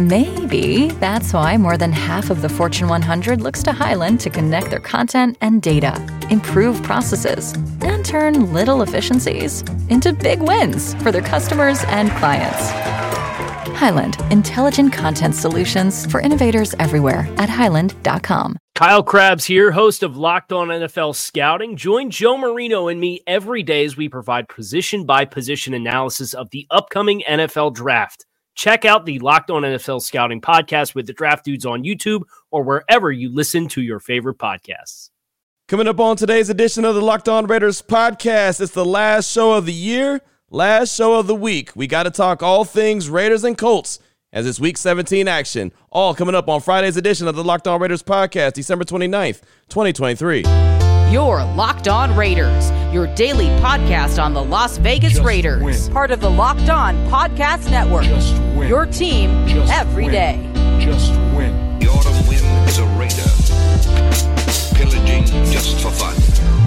Maybe that's why more than half of the Fortune 100 looks to Highland to connect their content and data, improve processes, and turn little efficiencies into big wins for their customers and clients. Highland, intelligent content solutions for innovators everywhere at highland.com. Kyle Crabbs here, host of Locked On NFL Scouting. Join Joe Marino and me every day as we provide position by position analysis of the upcoming NFL draft. Check out the Locked On NFL Scouting podcast with the draft dudes on YouTube or wherever you listen to your favorite podcasts. Coming up on today's edition of the Locked On Raiders podcast, it's the last show of the year, last show of the week. We got to talk all things Raiders and Colts as it's week 17 action. All coming up on Friday's edition of the Locked On Raiders podcast, December 29th, 2023. Your Locked On Raiders, your daily podcast on the Las Vegas Just Raiders. win. Part of the Locked On Podcast Network. Just win. Your team Just every win. day. Just win. The autumn wind is a raider, pillaging just for fun.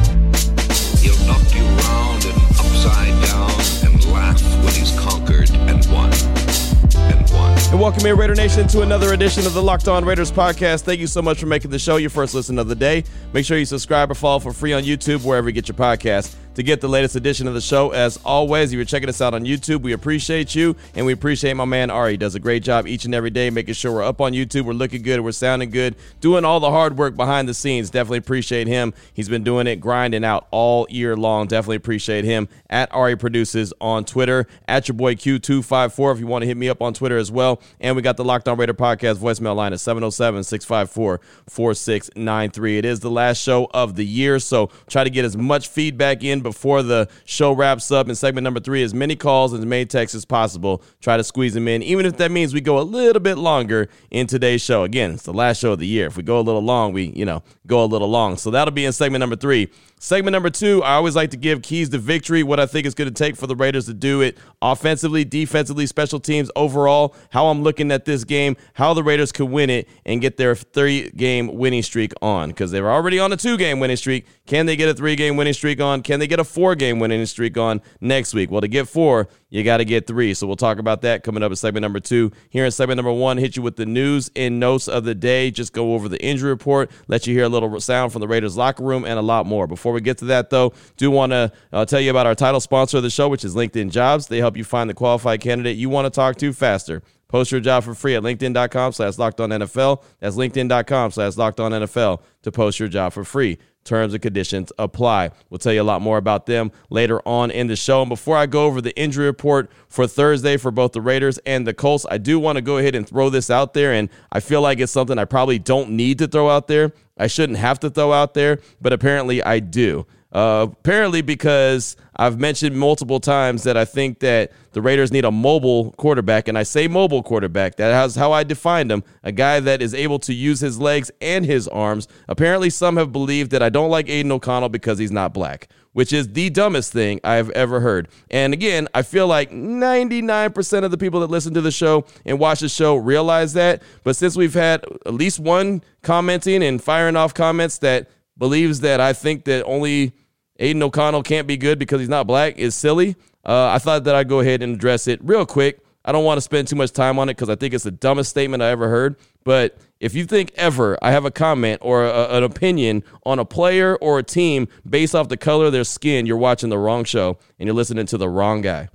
Welcome here, Raider Nation, to another edition of the Locked On Raiders podcast. Thank you so much for making the show your first listen of the day. Make sure you subscribe or follow for free on YouTube, wherever you get your podcast. To get the latest edition of the show, as always, if you're checking us out on YouTube, we appreciate you and we appreciate my man Ari. He does a great job each and every day making sure we're up on YouTube, we're looking good, we're sounding good, doing all the hard work behind the scenes. Definitely appreciate him. He's been doing it, grinding out all year long. Definitely appreciate him. At Ari Produces on Twitter, at your boy Q254 if you want to hit me up on Twitter as well. And we got the Locked On Raider podcast voicemail line at 707 654 4693. It is the last show of the year, so try to get as much feedback in before the show wraps up. In segment number three, as many calls and as many texts as possible. Try to squeeze them in, even if that means we go a little bit longer in today's show. Again, it's the last show of the year. If we go a little long, we, you know, go a little long. So that'll be in segment number three. Segment number two, I always like to give keys to victory, what I think it's going to take for the Raiders to do it offensively, defensively, special teams overall, how I'm looking at this game, how the Raiders could win it and get their three game winning streak on because they were already on a two game winning streak. Can they get a three game winning streak on? Can they get a four game winning streak on next week? Well, to get four, you got to get three. So we'll talk about that coming up in segment number two. Here in segment number one, hit you with the news and notes of the day. Just go over the injury report, let you hear a little sound from the Raiders locker room, and a lot more. Before we get to that, though, do want to uh, tell you about our title sponsor of the show, which is LinkedIn Jobs. They help you find the qualified candidate you want to talk to faster. Post your job for free at LinkedIn.com slash locked on NFL. That's LinkedIn.com slash locked on NFL to post your job for free. Terms and conditions apply. We'll tell you a lot more about them later on in the show. And before I go over the injury report for Thursday for both the Raiders and the Colts, I do want to go ahead and throw this out there. And I feel like it's something I probably don't need to throw out there. I shouldn't have to throw out there, but apparently I do. Uh, apparently, because I've mentioned multiple times that I think that the Raiders need a mobile quarterback, and I say mobile quarterback. That is how I defined him a guy that is able to use his legs and his arms. Apparently, some have believed that I don't like Aidan O'Connell because he's not black, which is the dumbest thing I've ever heard. And again, I feel like 99% of the people that listen to the show and watch the show realize that. But since we've had at least one commenting and firing off comments that believes that I think that only Aidan O'Connell can't be good because he's not black is silly. Uh, I thought that I'd go ahead and address it real quick. I don't want to spend too much time on it because I think it's the dumbest statement I ever heard. But if you think ever I have a comment or a, an opinion on a player or a team based off the color of their skin, you're watching the wrong show and you're listening to the wrong guy.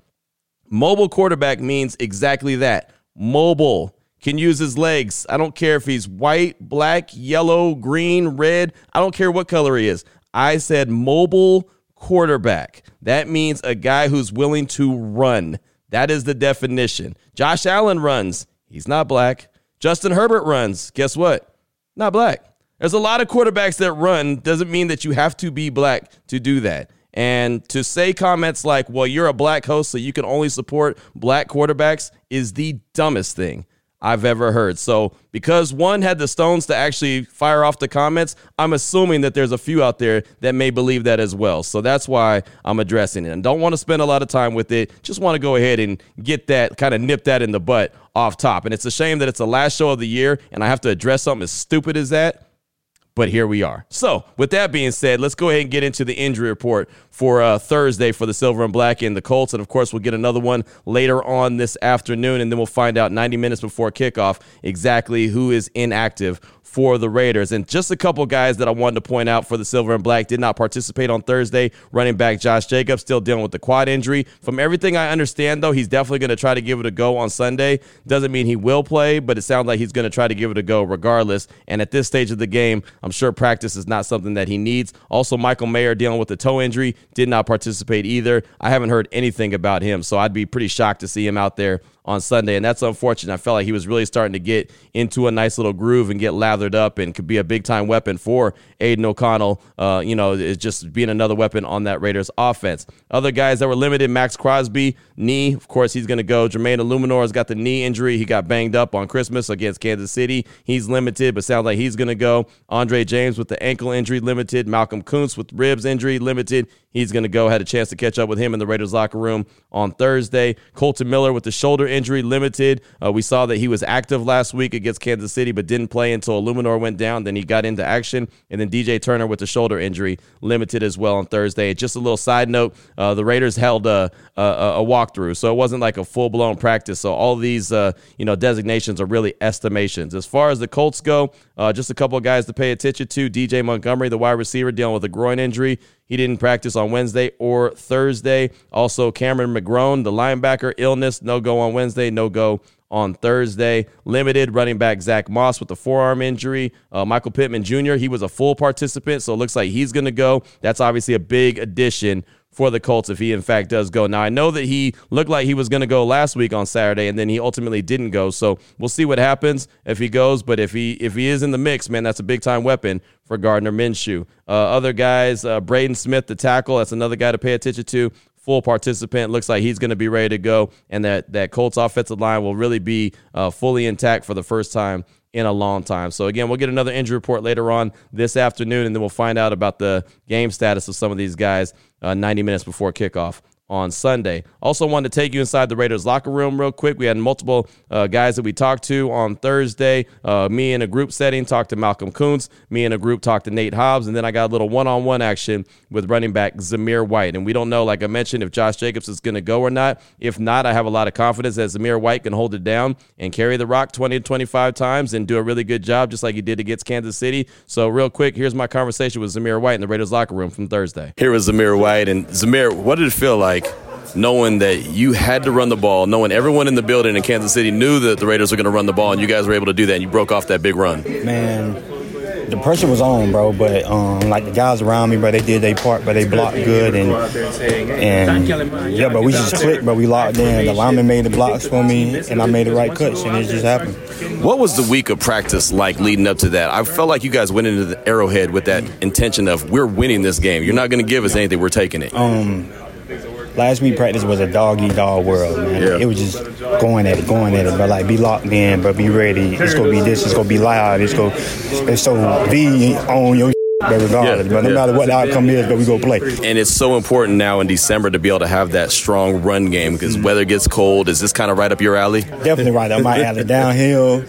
Mobile quarterback means exactly that. Mobile can use his legs. I don't care if he's white, black, yellow, green, red. I don't care what color he is. I said mobile quarterback. That means a guy who's willing to run. That is the definition. Josh Allen runs. He's not black. Justin Herbert runs. Guess what? Not black. There's a lot of quarterbacks that run. Doesn't mean that you have to be black to do that. And to say comments like, well, you're a black host, so you can only support black quarterbacks is the dumbest thing I've ever heard. So, because one had the stones to actually fire off the comments, I'm assuming that there's a few out there that may believe that as well. So, that's why I'm addressing it. And don't want to spend a lot of time with it. Just want to go ahead and get that, kind of nip that in the butt off top. And it's a shame that it's the last show of the year and I have to address something as stupid as that but here we are. So, with that being said, let's go ahead and get into the injury report for uh, Thursday for the Silver and Black and the Colts. And of course, we'll get another one later on this afternoon, and then we'll find out 90 minutes before kickoff exactly who is inactive for the Raiders. And just a couple guys that I wanted to point out for the Silver and Black did not participate on Thursday. Running back Josh Jacobs still dealing with the quad injury. From everything I understand, though, he's definitely going to try to give it a go on Sunday. Doesn't mean he will play, but it sounds like he's going to try to give it a go regardless. And at this stage of the game, I'm sure practice is not something that he needs. Also, Michael Mayer dealing with the toe injury did not participate either. I haven't heard anything about him, so I'd be pretty shocked to see him out there on Sunday, and that's unfortunate. I felt like he was really starting to get into a nice little groove and get lathered up and could be a big time weapon for Aidan O'Connell. Uh, you know, it's just being another weapon on that Raiders offense. Other guys that were limited, Maxx Crosby, knee. Of course, he's going to go. Jermaine Eluemunor has got the knee injury. He got banged up on Christmas against Kansas City. He's limited, but sounds like he's going to go. Andre James with the ankle injury, limited. Malcolm Koonce with ribs injury, limited. He's going to go. Had a chance to catch up with him in the Raiders locker room on Thursday. Kolton Miller with the shoulder injury, limited. Uh, we saw that he was active last week against Kansas City, but didn't play until Eluemunor went down. Then he got into action. And then DJ Turner with the shoulder injury, limited as well on Thursday. Just a little side note uh, the Raiders held a, a, a, walkthrough, so it wasn't like a full blown practice. So all these uh, you know designations are really estimations. As far as the Colts go, uh, just a couple of guys to pay attention to. DJ Montgomery, the wide receiver, dealing with a groin injury. He didn't practice on Wednesday or Thursday. Also, Cameron McGrone, the linebacker, illness, no go on Wednesday, no go on Thursday. Limited running back Zach Moss with a forearm injury. Uh, Michael Pittman Jr., he was a full participant, so it looks like he's going to go. That's obviously a big addition for the Colts if he in fact does go. Now I know that he looked like he was going to go last week on Saturday and then he ultimately didn't go. So we'll see what happens if he goes, but if he if he is in the mix, man, that's a big time weapon for Gardner Minshew. Uh, other guys, uh, Braden Smith, the tackle, that's another guy to pay attention to. Full participant, looks like he's going to be ready to go, and that that Colts offensive line will really be uh, fully intact for the first time in a long time. So again, we'll get another injury report later on this afternoon, and then we'll find out about the game status of some of these guys uh, 90 minutes before kickoff on Sunday. Also, wanted to take you inside the Raiders locker room real quick. We had multiple uh, guys that we talked to on Thursday. Uh, me in a group setting talked to Malcolm Koonce. Me in a group talked to Nate Hobbs, and then I got a little one-on-one action with running back Zamir White. And we don't know, like I mentioned, if Josh Jacobs is going to go or not. If not, I have a lot of confidence that Zamir White can hold it down and carry the rock 20 to 25 times and do a really good job, just like he did against Kansas City. So, real quick, here's my conversation with Zamir White in the Raiders locker room from Thursday. Here was Zamir White, and Zamir, what did it feel like? Knowing that you had to run the ball, knowing everyone in the building in Kansas City knew that the Raiders were going to run the ball, and you guys were able to do that, and you broke off that big run? Man, the pressure was on, bro. But um, like the guys around me, bro, they did their part, but they blocked good, and and yeah, but we just clicked, but we locked in. The lineman made the blocks for me, and I made the right cuts, and it just happened. What was the week of practice like leading up to that? I felt like you guys went into the Arrowhead with that intention of we're winning this game. You're not going to give us anything. We're taking it. Um, last week practice was a dog eat dog world, man. Yeah. It was just going at it, going at it, but like be locked in, but be ready. It's gonna be this, it's gonna be loud, it's gonna it's so be on your but regardless, yeah, but no yeah. matter what the outcome is, but we go play. And it's so important now in December to be able to have that strong run game because mm-hmm. weather gets cold. Is this kind of right up your alley? Definitely right up my alley. Downhill,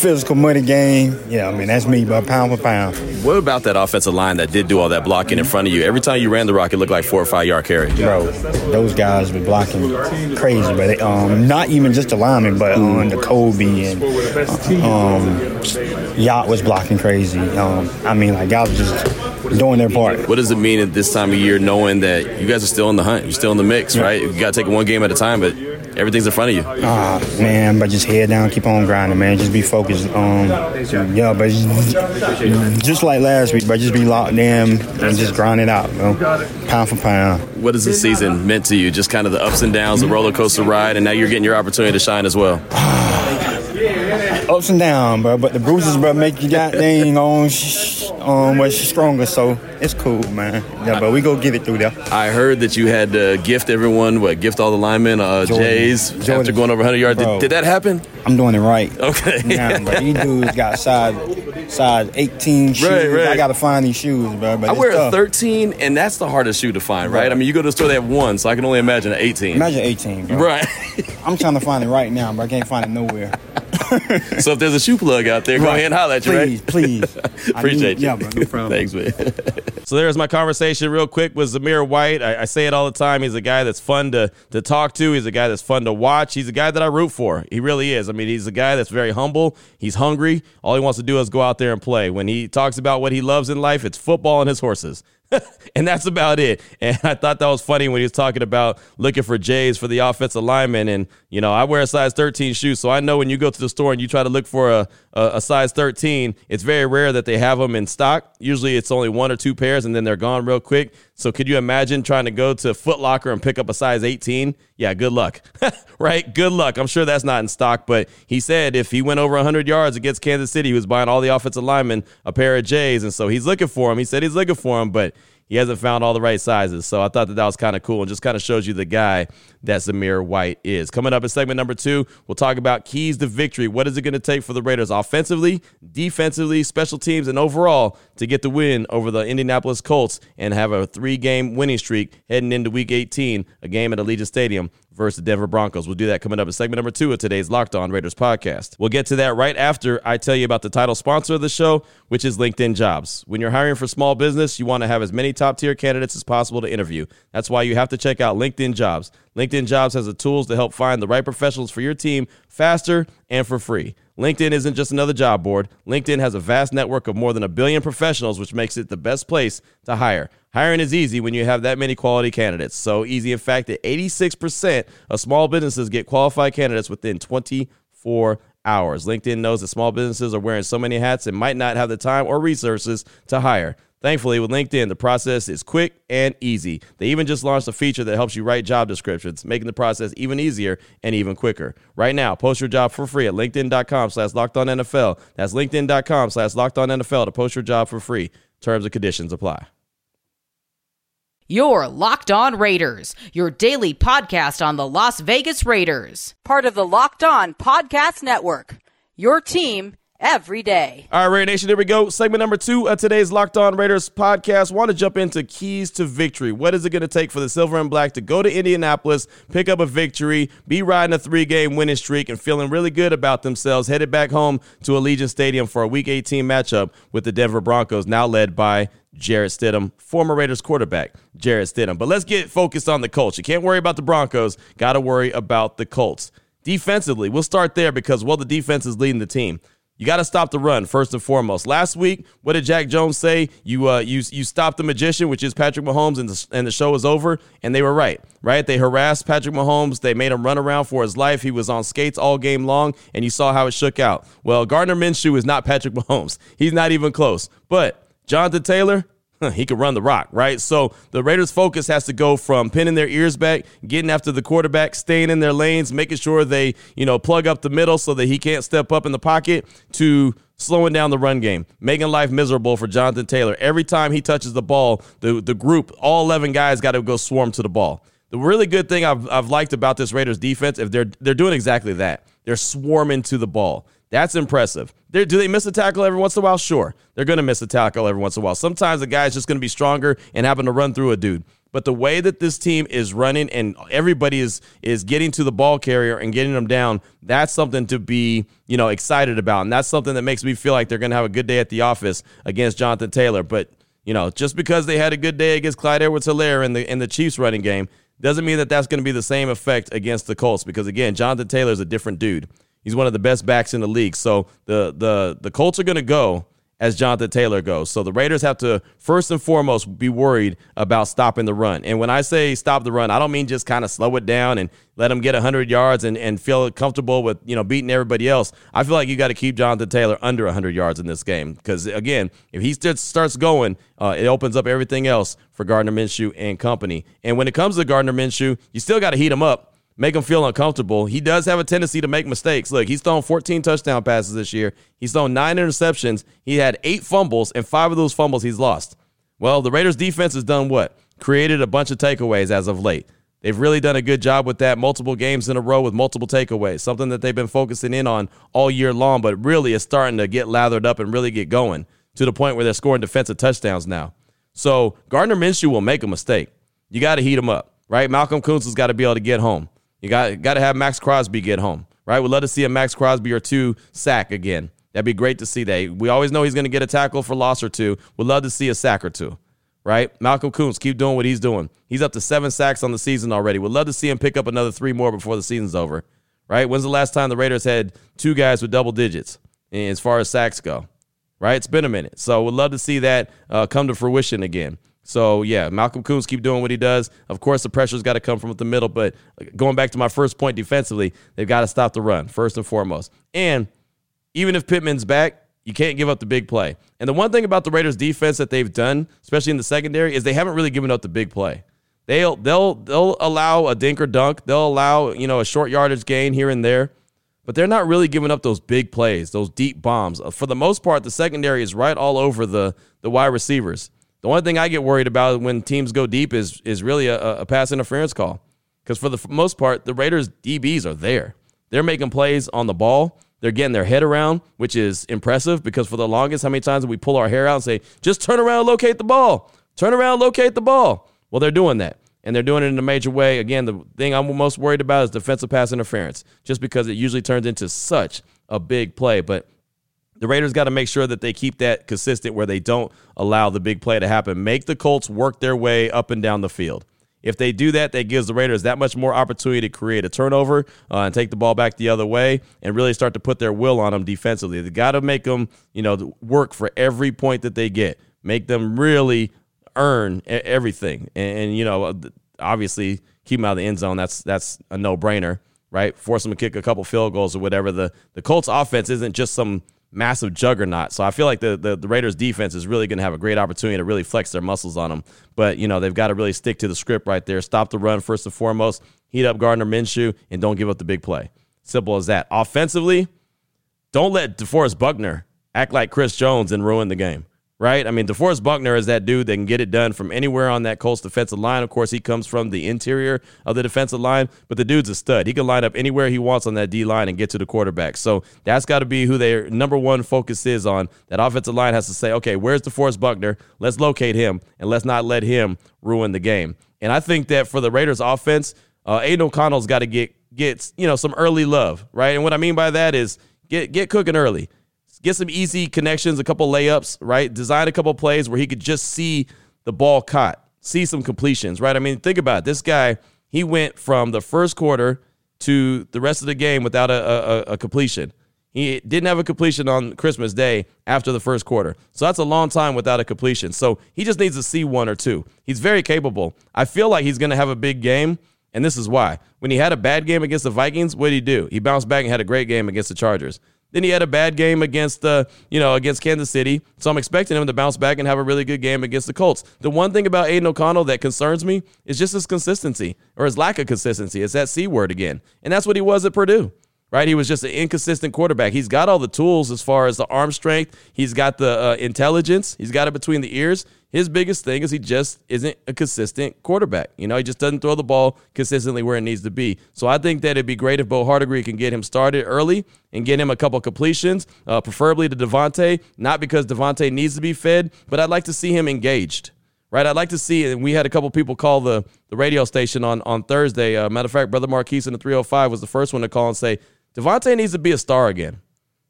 physical money game. Yeah, I mean that's me, but pound for pound. What about that offensive line that did do all that blocking in front of you? Every time you ran the rock, it looked like four or five yard carry. Bro, those guys were blocking crazy, but they, um, not even just the linemen, but on um, the Kobe and um, Yacht was blocking crazy. Um, I mean, like guys just doing their part. What does it mean at this time of year, knowing that you guys are still in the hunt, you're still in the mix, yeah. right? You got to take it one game at a time, but everything's in front of you. Ah, man, but just head down, keep on grinding, man. Just be focused. Um, yeah, but just like last week, but just be locked in and just grind it out, you know? pound for pound. What has the season meant to you? Just kind of the ups and downs, the roller coaster ride, and now you're getting your opportunity to shine as well. ups and downs, bro. But the bruises, bro, make you got thing on. Um, she's stronger, so it's cool, man. Yeah, but we go get it through there. I heard that you had to gift everyone, what, gift all the linemen, uh, Jordan. Jays, after going over 100 yards. Did, did that happen? I'm doing it right. Okay. Nah, but these dudes got size size 18 shoes. Right, right. I gotta find these shoes, bro. But I wear a 13, and that's the hardest shoe to find, right? Right. I mean, you go to the store, they have one, so I can only imagine an 18. Imagine 18, bro. Right. I'm trying to find it right now, but I can't find it nowhere. so if there's a shoe plug out there, go ahead and holler at you, Please, right? please. I Appreciate need- you. Yeah, bro. No problem. Thanks, man. So there's my conversation real quick with Zamir White. I, I say it all the time. He's a guy that's fun to to talk to. He's a guy that's fun to watch. He's a guy that I root for. He really is. I mean, he's a guy that's very humble. He's hungry. All he wants to do is go out there and play. When he talks about what he loves in life, it's football and his horses. and that's about it. And I thought that was funny when he was talking about looking for J's for the offensive lineman. And, you know, I wear a size 13 shoe, so I know when you go to the store and you try to look for a, a, a size 13, it's very rare that they have them in stock. Usually it's only one or two pairs and then they're gone real quick. So could you imagine trying to go to Foot Locker and pick up a size 18? Yeah, good luck. right? Good luck. I'm sure that's not in stock, but he said if he went over 100 yards against Kansas City, he was buying all the offensive linemen a pair of J's. And so he's looking for them. He said he's looking for them, but he hasn't found all the right sizes. So I thought that that was kind of cool and just kind of shows you the guy that Zamir White is. Coming up in segment number two, we'll talk about keys to victory. What is it going to take for the Raiders offensively, defensively, special teams, and overall to get the win over the Indianapolis Colts and have a three game winning streak heading into week 18, a game at Allegiant Stadium versus the Denver Broncos. We'll do that coming up in segment number two of today's Locked On Raiders podcast. We'll get to that right after I tell you about the title sponsor of the show, which is LinkedIn Jobs. When you're hiring for small business, you want to have as many top tier candidates as possible to interview. That's why you have to check out LinkedIn Jobs. LinkedIn Jobs has the tools to help find the right professionals for your team faster and for free. LinkedIn isn't just another job board. LinkedIn has a vast network of more than a billion professionals, which makes it the best place to hire. Hiring is easy when you have that many quality candidates. So easy, in fact, that 86% of small businesses get qualified candidates within 24 hours. LinkedIn knows that small businesses are wearing so many hats and might not have the time or resources to hire. Thankfully, with LinkedIn, the process is quick and easy. They even just launched a feature that helps you write job descriptions, making the process even easier and even quicker. Right now, post your job for free at LinkedIn.com slash locked on NFL. That's LinkedIn.com slash locked on NFL to post your job for free. Terms and conditions apply. Your Locked On Raiders, your daily podcast on the Las Vegas Raiders. Part of the Locked On Podcast Network. Your team every day. All right, Raider Nation, here we go. Segment number two of today's Locked On Raiders podcast. Want to jump into keys to victory. What is it going to take for the Silver and Black to go to Indianapolis, pick up a victory, be riding a three game winning streak, and feeling really good about themselves, headed back home to Allegiant Stadium for a Week 18 matchup with the Denver Broncos, now led by Jarrett Stidham, former Raiders quarterback, Jarrett Stidham. But let's get focused on the Colts. You can't worry about the Broncos, got to worry about the Colts. Defensively, we'll start there because, well, the defense is leading the team. You got to stop the run first and foremost. Last week, what did Jack Jones say? You uh, you you stopped the magician, which is Patrick Mahomes, and the, and the show is over. And they were right, right? They harassed Patrick Mahomes. They made him run around for his life. He was on skates all game long, and you saw how it shook out. Well, Gardner Minshew is not Patrick Mahomes. He's not even close. But Jonathan Taylor, he could run the rock, right? So the Raiders' focus has to go from pinning their ears back, getting after the quarterback, staying in their lanes, making sure they, you know, plug up the middle so that he can't step up in the pocket, to slowing down the run game, making life miserable for Jonathan Taylor. Every time he touches the ball, the, the group, all 11 guys got to go swarm to the ball. The really good thing I've, I've liked about this Raiders defense, if they're they're doing exactly that, they're swarming to the ball. That's impressive. They're, do they miss a tackle every once in a while? Sure. They're going to miss a tackle every once in a while. Sometimes the guy's just going to be stronger and happen to run through a dude. But the way that this team is running and everybody is is getting to the ball carrier and getting them down, that's something to be, you know, excited about. And that's something that makes me feel like they're going to have a good day at the office against Jonathan Taylor. But, you know, just because they had a good day against Clyde Edwards-Helaire in the in the Chiefs running game doesn't mean that that's going to be the same effect against the Colts because again, Jonathan Taylor is a different dude. He's one of the best backs in the league. So the the the Colts are going to go as Jonathan Taylor goes. So the Raiders have to first and foremost be worried about stopping the run. And when I say stop the run, I don't mean just kind of slow it down and let them get 100 yards and, and feel comfortable with, you know, beating everybody else. I feel like you got to keep Jonathan Taylor under 100 yards in this game because, again, if he starts going, uh, it opens up everything else for Gardner Minshew and company. And when it comes to Gardner Minshew, you still got to heat him up make him feel uncomfortable. He does have a tendency to make mistakes. Look, he's thrown 14 touchdown passes this year. He's thrown nine interceptions. He had eight fumbles, and five of those fumbles he's lost. Well, the Raiders defense has done what? Created a bunch of takeaways as of late. They've really done a good job with that. Multiple games in a row with multiple takeaways, something that they've been focusing in on all year long, but really is starting to get lathered up and really get going to the point where they're scoring defensive touchdowns now. So Gardner Minshew will make a mistake. You got to heat him up, right? Malcolm Koonce has got to be able to get home. You got got to have Maxx Crosby get home, right? We'd love to see a Maxx Crosby or two sack again. That'd be great to see that. We always know he's going to get a tackle for loss or two. We'd love to see a sack or two right? Malcolm Koonce, keep doing what he's doing. He's up to seven sacks on the season already. We'd love to see him pick up another three more before the season's over, right? When's the last time the Raiders had two guys with double digits as far as sacks go, right? It's been a minute. So we'd love to see that uh, come to fruition again. So yeah, Malcolm Koonce keep doing what he does. Of course, the pressure's got to come from the middle, but uh, going back to my first point defensively, they've got to stop the run first and foremost. And even if Pittman's back, you can't give up the big play. And the one thing about the Raiders defense that they've done, especially in the secondary, is they haven't really given up the big play. They'll they'll they'll allow a dink or dunk. They'll allow, you know, a short yardage gain here and there. But they're not really giving up those big plays, those deep bombs. Uh, for the most part, the secondary is right all over the the wide receivers. The only thing I get worried about when teams go deep is is really a, a pass interference call. Because for the most part, the Raiders DBs are there. They're making plays on the ball. They're getting their head around, which is impressive because for the longest, how many times we pull our hair out and say, just turn around, locate the ball, turn around, locate the ball? Well, they're doing that. And they're doing it in a major way. Again, the thing I'm most worried about is defensive pass interference, just because it usually turns into such a big play. But the Raiders got to make sure that they keep that consistent where they don't allow the big play to happen. Make the Colts work their way up and down the field. If they do that, that gives the Raiders that much more opportunity to create a turnover uh, and take the ball back the other way and really start to put their will on them defensively. They got to make them, you know, work for every point that they get. Make them really earn everything. And, and you know, obviously keep them out of the end zone. That's that's a no brainer, right? Force them to kick a couple field goals or whatever. The the Colts offense isn't just some massive juggernaut. So I feel like the, the, the Raiders defense is really going to have a great opportunity to really flex their muscles on them. But, you know, they've got to really stick to the script right there. Stop the run first and foremost, heat up Gardner Minshew, and don't give up the big play. Simple as that. Offensively, don't let DeForest Buckner act like Chris Jones and ruin the game right? I mean, DeForest Buckner is that dude that can get it done from anywhere on that Colts defensive line. Of course, he comes from the interior of the defensive line, but the dude's a stud. He can line up anywhere he wants on that D line and get to the quarterback. So that's got to be who their number one focus is on. That offensive line has to say, okay, where's DeForest Buckner? Let's locate him and let's not let him ruin the game. And I think that for the Raiders offense, uh, Aidan O'Connell's got to get get you know some early love, right? And what I mean by that is get get cooking early get some easy connections, a couple layups, right? Design a couple plays where he could just see the ball caught, see some completions, right? I mean, think about it. This guy, he went from the first quarter to the rest of the game without a, a, a completion. He didn't have a completion on Christmas Day after the first quarter. So that's a long time without a completion. So he just needs to see one or two. He's very capable. I feel like he's going to have a big game. And this is why. When he had a bad game against the Vikings, what did he do? He bounced back and had a great game against the Chargers. Then he had a bad game against the, uh, you know, against Kansas City. So I'm expecting him to bounce back and have a really good game against the Colts. The one thing about Aidan O'Connell that concerns me is just his consistency or his lack of consistency. It's that C word again. And that's what he was at Purdue right? He was just an inconsistent quarterback. He's got all the tools as far as the arm strength. He's got the uh, intelligence. He's got it between the ears. His biggest thing is he just isn't a consistent quarterback. You know, he just doesn't throw the ball consistently where it needs to be. So I think that it'd be great if Bo Hardegree can get him started early and get him a couple completions, uh, preferably to Davante. Not because Davante needs to be fed, but I'd like to see him engaged right? I'd like to see, and we had a couple people call the, the radio station on, on Thursday. Uh, matter of fact, Brother Marquise in the 305 was the first one to call and say, Davante needs to be a star again.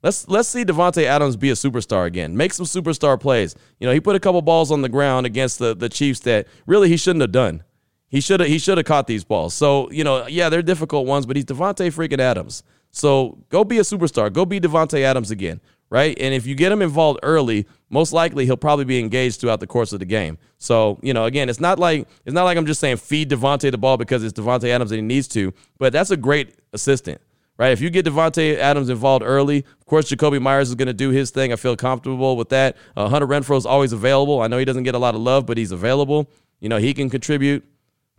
Let's let's see Davante Adams be a superstar again. Make some superstar plays. You know, he put a couple balls on the ground against the, the Chiefs that really he shouldn't have done. He should have he should have caught these balls. So, you know, yeah, they're difficult ones, but he's Davante freaking Adams. So go be a superstar. Go be Davante Adams again. Right. And if you get him involved early, most likely he'll probably be engaged throughout the course of the game. So, you know, again, it's not like it's not like I'm just saying feed Davante the ball because it's Davante Adams that he needs to, but that's a great assistant right? If you get Davante Adams involved early, of course, Jakobi Meyers is going to do his thing. I feel comfortable with that. Uh, Hunter Renfrow is always available. I know he doesn't get a lot of love, but he's available. You know, he can contribute.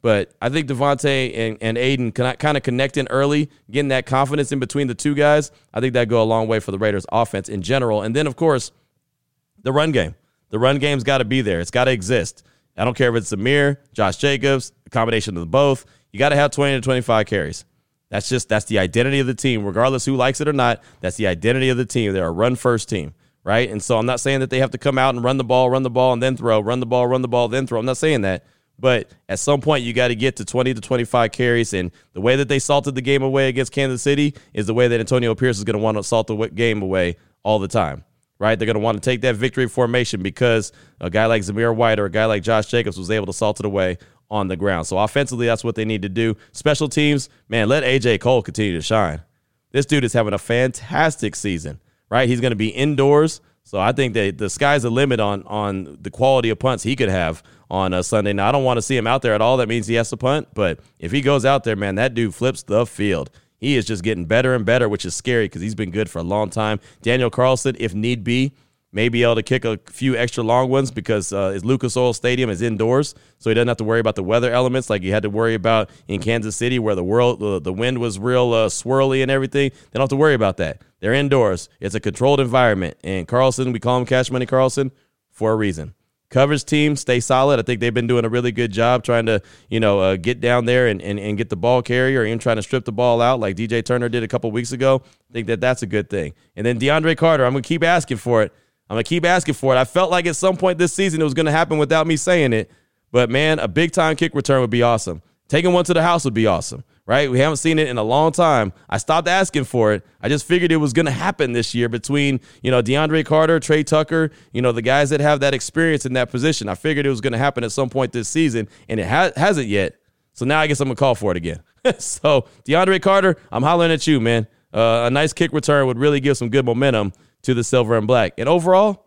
But I think Davante and, and Aidan can kind of connecting early, getting that confidence in between the two guys. I think that go a long way for the Raiders offense in general. And then, of course, the run game. The run game's got to be there. It's got to exist. I don't care if it's Zamir, Josh Jacobs, a combination of the both. You got to have 20 to 25 carries. That's just that's the identity of the team, regardless who likes it or not. That's the identity of the team. They're a run first team, right? And so I'm not saying that they have to come out and run the ball, run the ball, and then throw, run the ball, run the ball, then throw. I'm not saying that. But at some point, you got to get to 20 to 25 carries. And the way that they salted the game away against Kansas City is the way that Antonio Pierce is going to want to salt the game away all the time right? They're going to want to take that victory formation because a guy like Zamir White or a guy like Josh Jacobs was able to salt it away on the ground. So offensively, that's what they need to do. Special teams, man, let AJ Cole continue to shine. This dude is having a fantastic season, right? He's going to be indoors. So I think that the sky's the limit on on the quality of punts he could have on a Sunday. Now I don't want to see him out there at all. That means he has to punt. But if he goes out there, man, that dude flips the field. He is just getting better and better, which is scary because he's been good for a long time. Daniel Carlson, if need be, may be able to kick a few extra long ones because uh, his Lucas Oil Stadium is indoors, so he doesn't have to worry about the weather elements like he had to worry about in Kansas City, where the world the, wind was real uh, swirly and everything. They don't have to worry about that. They're indoors. It's a controlled environment, and Carlson, we call him Cash Money Carlson for a reason coverage team stay solid. I think they've been doing a really good job trying to, you know, uh, get down there and, and, and get the ball carrier and trying to strip the ball out like DJ Turner did a couple weeks ago. I think that that's a good thing. And then DeAndre Carter, I'm going to keep asking for it. I'm going to keep asking for it. I felt like at some point this season it was going to happen without me saying it. But man, a big time kick return would be awesome. Taking one to the house would be awesome right? We haven't seen it in a long time. I stopped asking for it. I just figured it was going to happen this year between, you know, DeAndre Carter, Tre Tucker, you know, the guys that have that experience in that position. I figured it was going to happen at some point this season, and it ha- hasn't yet. So now I guess I'm going to call for it again. so, DeAndre Carter, I'm hollering at you, man. Uh, a nice kick return would really give some good momentum to the silver and black. And overall,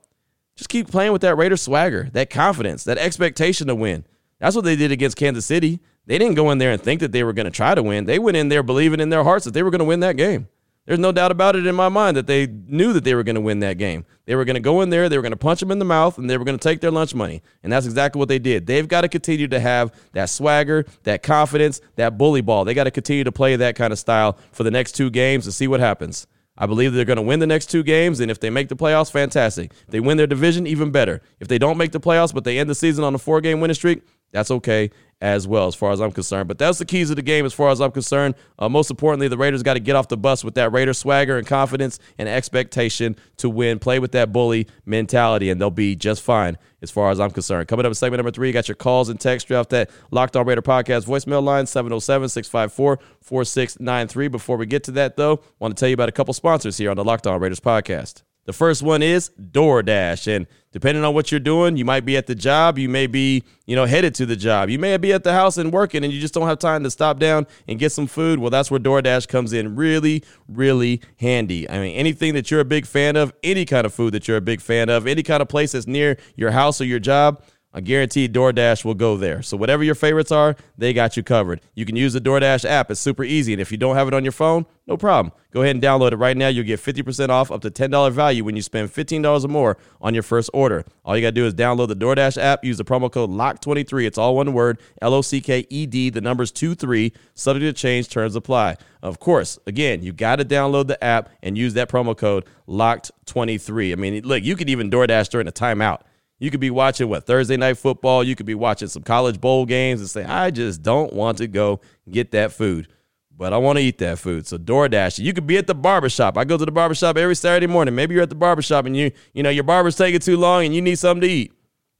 just keep playing with that Raider swagger, that confidence, that expectation to win. That's what they did against Kansas City. They didn't go in there and think that they were going to try to win. They went in there believing in their hearts that they were going to win that game. There's no doubt about it in my mind that they knew that they were going to win that game. They were going to go in there, they were going to punch them in the mouth, and they were going to take their lunch money. And that's exactly what they did. They've got to continue to have that swagger, that confidence, that bully ball. They got to continue to play that kind of style for the next two games to see what happens. I believe they're going to win the next two games, and if they make the playoffs, fantastic. If they win their division, even better. If they don't make the playoffs, but they end the season on a four game winning streak, that's okay as well, as far as I'm concerned. But that's the keys of the game, as far as I'm concerned. Uh, most importantly, the Raiders got to get off the bus with that Raider swagger and confidence and expectation to win. Play with that bully mentality, and they'll be just fine, as far as I'm concerned. Coming up in segment number three, you got your calls and text off that Locked On Raider podcast voicemail line 707 654 4693. Before we get to that, though, want to tell you about a couple sponsors here on the Locked On Raiders podcast. The first one is DoorDash. And depending on what you're doing, you might be at the job, you may be, you know, headed to the job. You may be at the house and working and you just don't have time to stop down and get some food. Well, that's where DoorDash comes in really, really handy. I mean, anything that you're a big fan of, any kind of food that you're a big fan of, any kind of place that's near your house or your job, I guarantee DoorDash will go there. So whatever your favorites are, they got you covered. You can use the DoorDash app. It's super easy. And if you don't have it on your phone, no problem. Go ahead and download it right now. You'll get 50% off up to $10 value when you spend $15 or more on your first order. All you got to do is download the DoorDash app, use the promo code LOCK23. It's all one word, L O C K E D, the numbers 2 3, subject to change, terms apply. Of course, again, you got to download the app and use that promo code LOCKed23. I mean, look, you can even DoorDash during a timeout. You could be watching what Thursday night football. You could be watching some college bowl games and say, I just don't want to go get that food, but I want to eat that food. So DoorDash. You could be at the barbershop. I go to the barbershop every Saturday morning. Maybe you're at the barbershop and you, you know, your barber's taking too long and you need something to eat.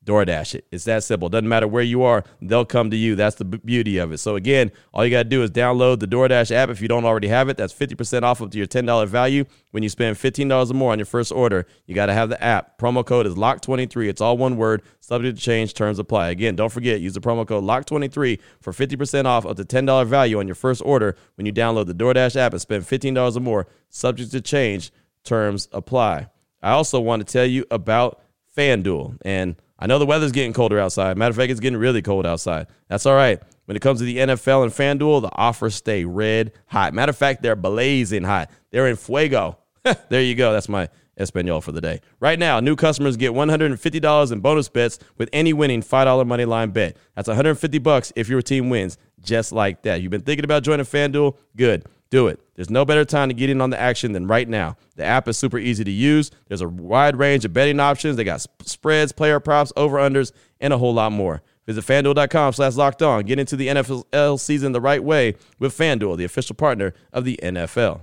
DoorDash it. It's that simple. Doesn't matter where you are, they'll come to you. That's the beauty of it. So again, all you got to do is download the DoorDash app if you don't already have it. That's 50% off of your $10 value when you spend $15 or more on your first order. You got to have the app. Promo code is LOCK23. It's all one word. Subject to change. Terms apply. Again, don't forget, use the promo code LOCK23 for 50% off of the $10 value on your first order when you download the DoorDash app and spend $15 or more. Subject to change. Terms apply. I also want to tell you about FanDuel and I know the weather's getting colder outside. Matter of fact, it's getting really cold outside. That's all right. When it comes to the NFL and FanDuel, the offers stay red hot. Matter of fact, they're blazing hot. They're in fuego. there you go. That's my Espanol for the day. Right now, new customers get $150 in bonus bets with any winning $5 money line bet. That's 150 bucks if your team wins, just like that. You've been thinking about joining FanDuel? Good. Do it. There's no better time to get in on the action than right now. The app is super easy to use. There's a wide range of betting options. They got spreads, player props, over-unders, and a whole lot more. Visit fanduel.com slash locked on. Get into the NFL season the right way with FanDuel, the official partner of the NFL.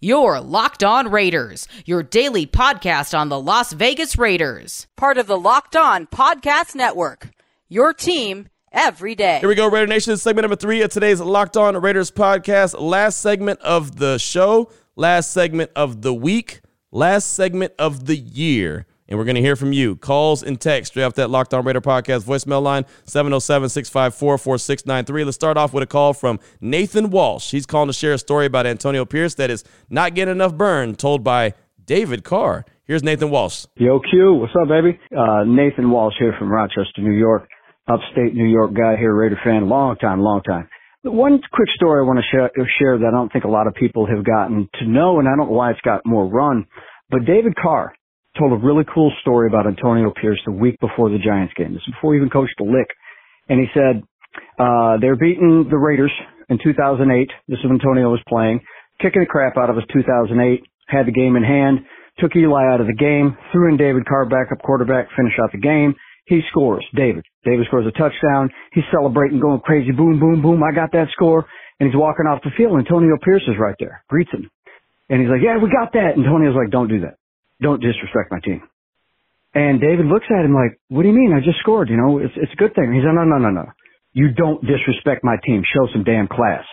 Your Locked On Raiders, your daily podcast on the Las Vegas Raiders. Part of the Locked On Podcast Network. Your team every day. Here we go, Raider Nation. Segment number three of today's Locked On Raiders podcast. Last segment of the show, last segment of the week, last segment of the year. And we're going to hear from you. Calls and text straight off that Locked On Raider podcast voicemail line, 707 654 4693. Let's start off with a call from Nathan Walsh. He's calling to share a story about Antonio Pierce that is not getting enough burn, told by David Carr. Here's Nathan Walsh. Yo, Q. What's up, baby? Uh, Nathan Walsh here from Rochester, New York. Upstate New York guy here, Raider fan. Long time, long time. One quick story I want to share, that I don't think a lot of people have gotten to know, and I don't know why it's got more run. But David Carr, told a really cool story about Antonio Pierce the week before the Giants game. This is before he even coached the lick. And he said, uh, they're beating the Raiders in 2008. This is when Antonio was playing, kicking the crap out of us 2008, had the game in hand, took Eli out of the game, threw in David Carr, backup quarterback, finish out the game. He scores. David. David scores a touchdown. He's celebrating, going crazy. Boom, boom, boom. I got that score. And he's walking off the field. Antonio Pierce is right there. Greets him. And he's like, yeah, we got that. Antonio's like, don't do that don't disrespect my team. And David looks at him like, what do you mean? I just scored. You know, it's, it's a good thing. He's like, no, no, no, no. You don't disrespect my team. Show some damn class.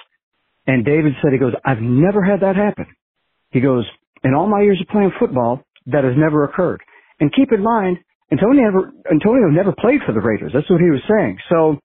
And David said, he goes, I've never had that happen. He goes, in all my years of playing football, that has never occurred. And keep in mind, Antonio never, Antonio never played for the Raiders. That's what he was saying. So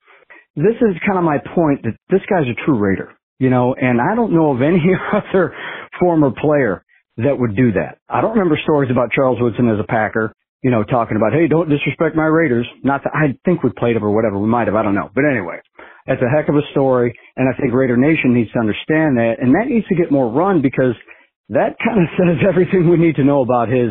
this is kind of my point that this guy's a true Raider, you know, and I don't know of any other former player that would do that. I don't remember stories about Charles Woodson as a Packer, you know, talking about, hey, don't disrespect my Raiders. Not that I think we played them or whatever. We might have. I don't know. But anyway, that's a heck of a story. And I think Raider Nation needs to understand that. And that needs to get more run because that kind of says everything we need to know about his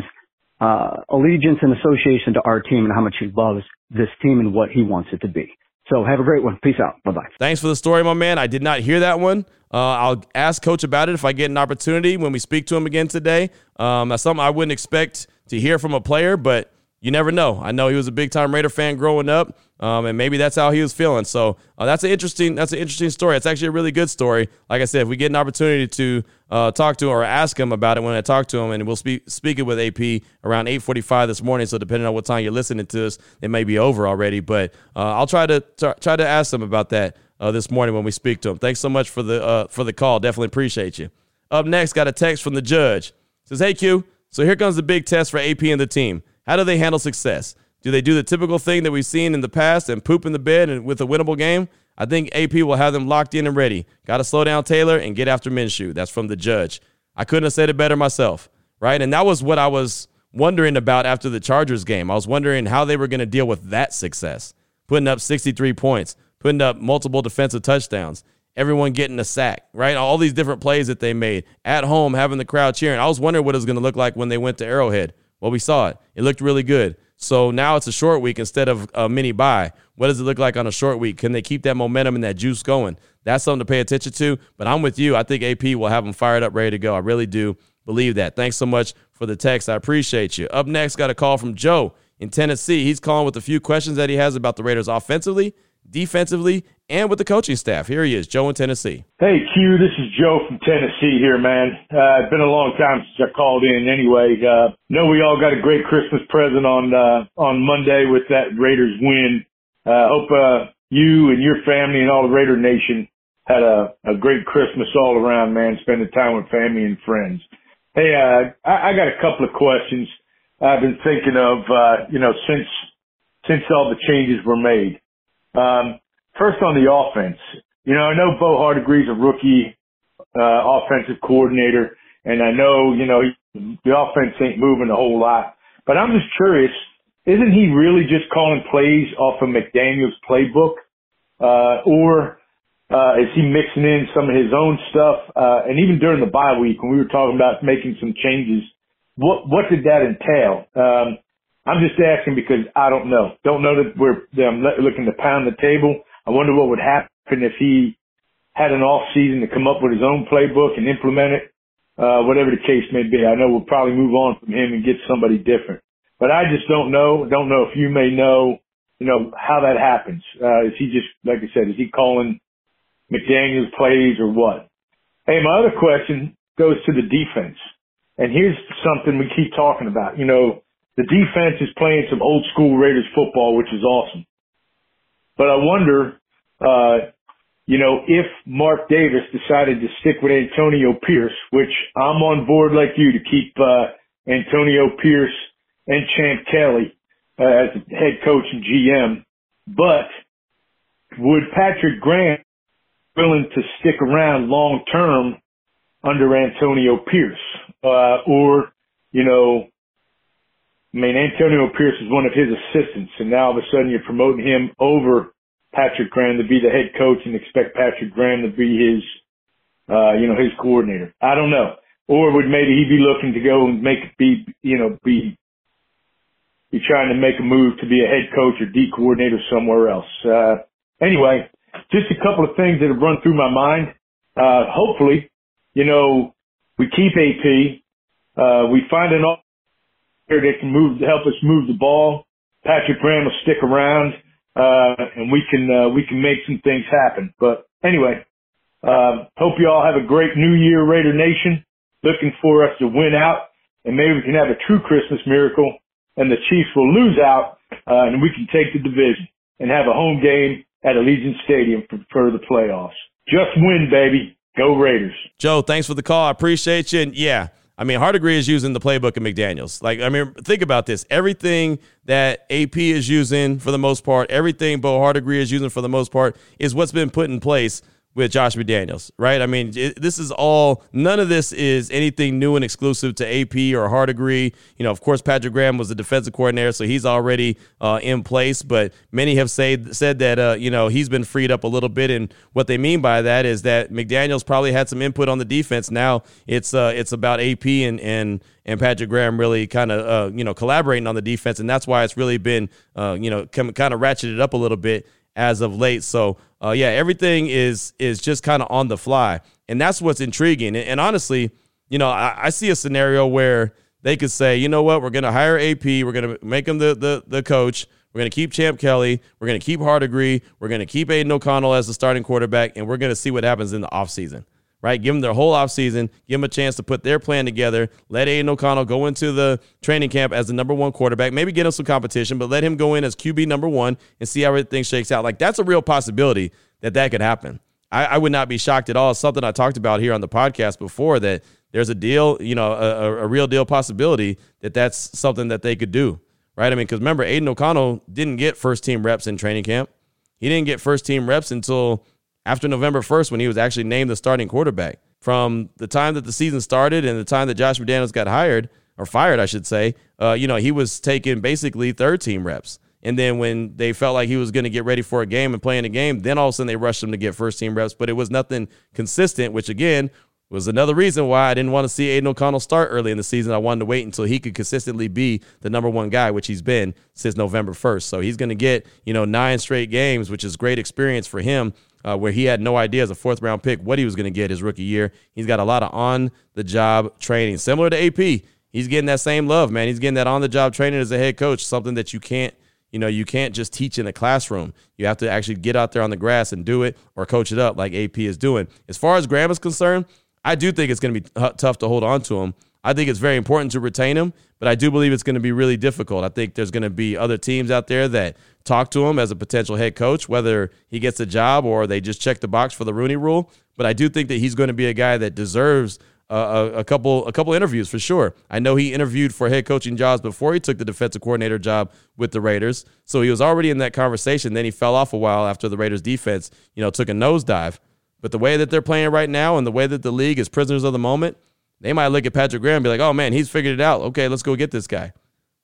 uh, allegiance and association to our team and how much he loves this team and what he wants it to be. So have a great one. Peace out. Bye bye. Thanks for the story, my man. I did not hear that one. Uh, I'll ask Coach about it if I get an opportunity when we speak to him again today. Um, that's something I wouldn't expect to hear from a player, but you never know. I know he was a big time Raider fan growing up, um, and maybe that's how he was feeling. So uh, that's an interesting that's an interesting story. It's actually a really good story. Like I said, if we get an opportunity to uh, talk to him or ask him about it when I talk to him, and we'll speak speak it with AP around eight forty five this morning. So depending on what time you're listening to us, it may be over already. But uh, I'll try to try to ask him about that uh, this morning when we speak to him. Thanks so much for the uh, for the call. Definitely appreciate you. Up next, got a text from the judge. Says, "Hey Q, so here comes the big test for AP and the team." How do they handle success? Do they do the typical thing that we've seen in the past and poop in the bed and with a winnable game? I think AP will have them locked in and ready. Got to slow down Taylor and get after Minshew. That's from the judge. I couldn't have said it better myself, right? And that was what I was wondering about after the Chargers game. I was wondering how they were going to deal with that success, putting up 63 points, putting up multiple defensive touchdowns, everyone getting a sack, right? All these different plays that they made at home, having the crowd cheering. I was wondering what it was going to look like when they went to Arrowhead. Well, we saw it. It looked really good. So now it's a short week instead of a mini buy. What does it look like on a short week? Can they keep that momentum and that juice going? That's something to pay attention to. But I'm with you. I think AP will have them fired up, ready to go. I really do believe that. Thanks so much for the text. I appreciate you. Up next, got a call from Joe in Tennessee. He's calling with a few questions that he has about the Raiders offensively, defensively, and with the coaching staff. Here he is, Joe in Tennessee. Hey, Q, this is Joe from Tennessee here, man. Uh, it's been a long time since I called in anyway. Uh, know we all got a great Christmas present on, uh, on Monday with that Raiders win. Uh, hope, uh, you and your family and all the Raider Nation had a, a great Christmas all around, man, spending time with family and friends. Hey, uh, I, I got a couple of questions I've been thinking of, uh, you know, since, since all the changes were made. Um, First on the offense, you know, I know Bo Hardegree a rookie uh, offensive coordinator, and I know, you know, the offense ain't moving a whole lot. But I'm just curious, isn't he really just calling plays off of McDaniel's playbook? Uh, or uh, is he mixing in some of his own stuff? Uh, and even during the bye week, when we were talking about making some changes what what did that entail? Um, I'm just asking because I don't know. Don't know that we're them looking to pound the table. I wonder what would happen if he had an off season to come up with his own playbook and implement it. Uh, whatever the case may be, I know we'll probably move on from him and get somebody different. But I just don't know. Don't know if you may know, you know, how that happens. Uh, is he just, like I said, is he calling McDaniels plays or what? Hey, my other question goes to the defense. And here's something we keep talking about. You know, the defense is playing some old school Raiders football, which is awesome. But I wonder, uh, you know, if Mark Davis decided to stick with Antonio Pierce, which I'm on board like you to keep, uh, Antonio Pierce and Champ Kelly uh, as head coach and GM, but would Patrick Graham willing to stick around long term under Antonio Pierce? Uh, or, you know, I mean, Antonio Pierce is one of his assistants, and now all of a sudden you're promoting him over Patrick Graham to be the head coach and expect Patrick Graham to be his, uh, you know, his coordinator. I don't know. Or would maybe he be looking to go and make be, you know, be, be trying to make a move to be a head coach or D coordinator somewhere else. Uh, anyway, just a couple of things that have run through my mind. Uh, hopefully, you know, we keep AP, uh, we find an that can move, help us move the ball. Patrick Graham will stick around, uh, and we can, uh, we can make some things happen. But anyway, uh, hope you all have a great new year, Raider Nation. Looking for us to win out and maybe we can have a true Christmas miracle and the Chiefs will lose out, uh, and we can take the division and have a home game at Allegiant Stadium for, for the playoffs. Just win, baby. Go Raiders. Joe, thanks for the call. I appreciate you. And yeah, I mean, Hardegree is using the playbook of McDaniels. Like, I mean, think about this. Everything that AP is using for the most part, everything Bo Hardegree is using for the most part, is what's been put in place with Josh McDaniels, right? I mean, it, this is all, none of this is anything new and exclusive to AP or Hardegree. You know, of course, Patrick Graham was the defensive coordinator, so he's already uh, in place, but many have say, said that, uh, you know, he's been freed up a little bit. And what they mean by that is that McDaniels probably had some input on the defense. Now it's, uh, it's about AP and, and, and Patrick Graham really kind of, uh, you know, collaborating on the defense. And that's why it's really been, uh, you know, kind of ratcheted up a little bit as of late. So uh, yeah, everything is is just kind of on the fly, and that's what's intriguing. And, and honestly, you know, I, I, see a scenario where they could say, you know what, we're going to hire AP, we're going to make him the the the coach. We're going to keep Champ Kelly. We're going to keep Hardegree. We're going to keep Aidan O'Connell as the starting quarterback, and we're going to see what happens in the offseason right? Give them their whole offseason, give them a chance to put their plan together. Let Aidan O'Connell go into the training camp as the number one quarterback. Maybe get him some competition, but let him go in as QB number one and see how everything shakes out. Like that's a real possibility that that could happen. I, I would not be shocked at all. It's something I talked about here on the podcast before that there's a deal, you know, a, a real deal possibility that that's something that they could do, right? I mean, because remember, Aidan O'Connell didn't get first team reps in training camp. He didn't get first team reps until after November 1st when he was actually named the starting quarterback. From the time that the season started and the time that Josh McDaniels got hired, or fired, I should say, uh, you know, he was taking basically third team reps. And then when they felt like he was going to get ready for a game and playing a game, then all of a sudden they rushed him to get first team reps. But it was nothing consistent, which again was another reason why I didn't want to see Aidan O'Connell start early in the season. I wanted to wait until he could consistently be the number one guy, which he's been since November 1st. So he's going to get, you know, nine straight games, which is great experience for him uh, where he had no idea as a fourth round pick what he was going to get his rookie year. He's got a lot of on the job training, similar to AP. He's getting that same love, man. He's getting that on the job training as a head coach, something that you can't, you know, you can't just teach in a classroom. You have to actually get out there on the grass and do it or coach it up like AP is doing. As far as Graham is concerned, I do think it's going to be tough to hold on to him. I think it's very important to retain him, but I do believe it's going to be really difficult. I think there's going to be other teams out there that talk to him as a potential head coach, whether he gets a job or they just check the box for the Rooney Rule. But I do think that he's going to be a guy that deserves a, a, couple a couple interviews for sure. I know he interviewed for head coaching jobs before he took the defensive coordinator job with the Raiders, so he was already in that conversation. Then he fell off a while after the Raiders defense, you know, took a nosedive. But the way that they're playing right now and the way that the league is prisoners of the moment, they might look at Patrick Graham and be like, "Oh man, he's figured it out. Okay, let's go get this guy."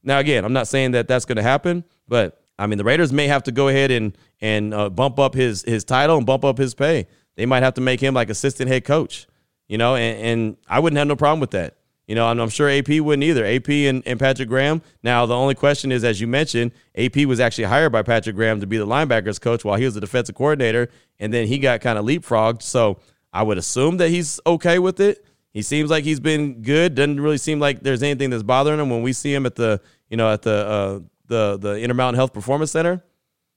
Now again, I'm not saying that that's going to happen, but I mean, the Raiders may have to go ahead and and uh, bump up his his title and bump up his pay. They might have to make him like assistant head coach, you know, and, and I wouldn't have no problem with that. You know, I'm, I'm sure AP wouldn't either. AP and, and Patrick Graham. Now, the only question is, as you mentioned, AP was actually hired by Patrick Graham to be the linebackers coach while he was the defensive coordinator, and then he got kind of leapfrogged. So I would assume that he's okay with it. He seems like he's been good. Doesn't really seem like there's anything that's bothering him when we see him at the, you know, at the uh, the the Intermountain Health Performance Center.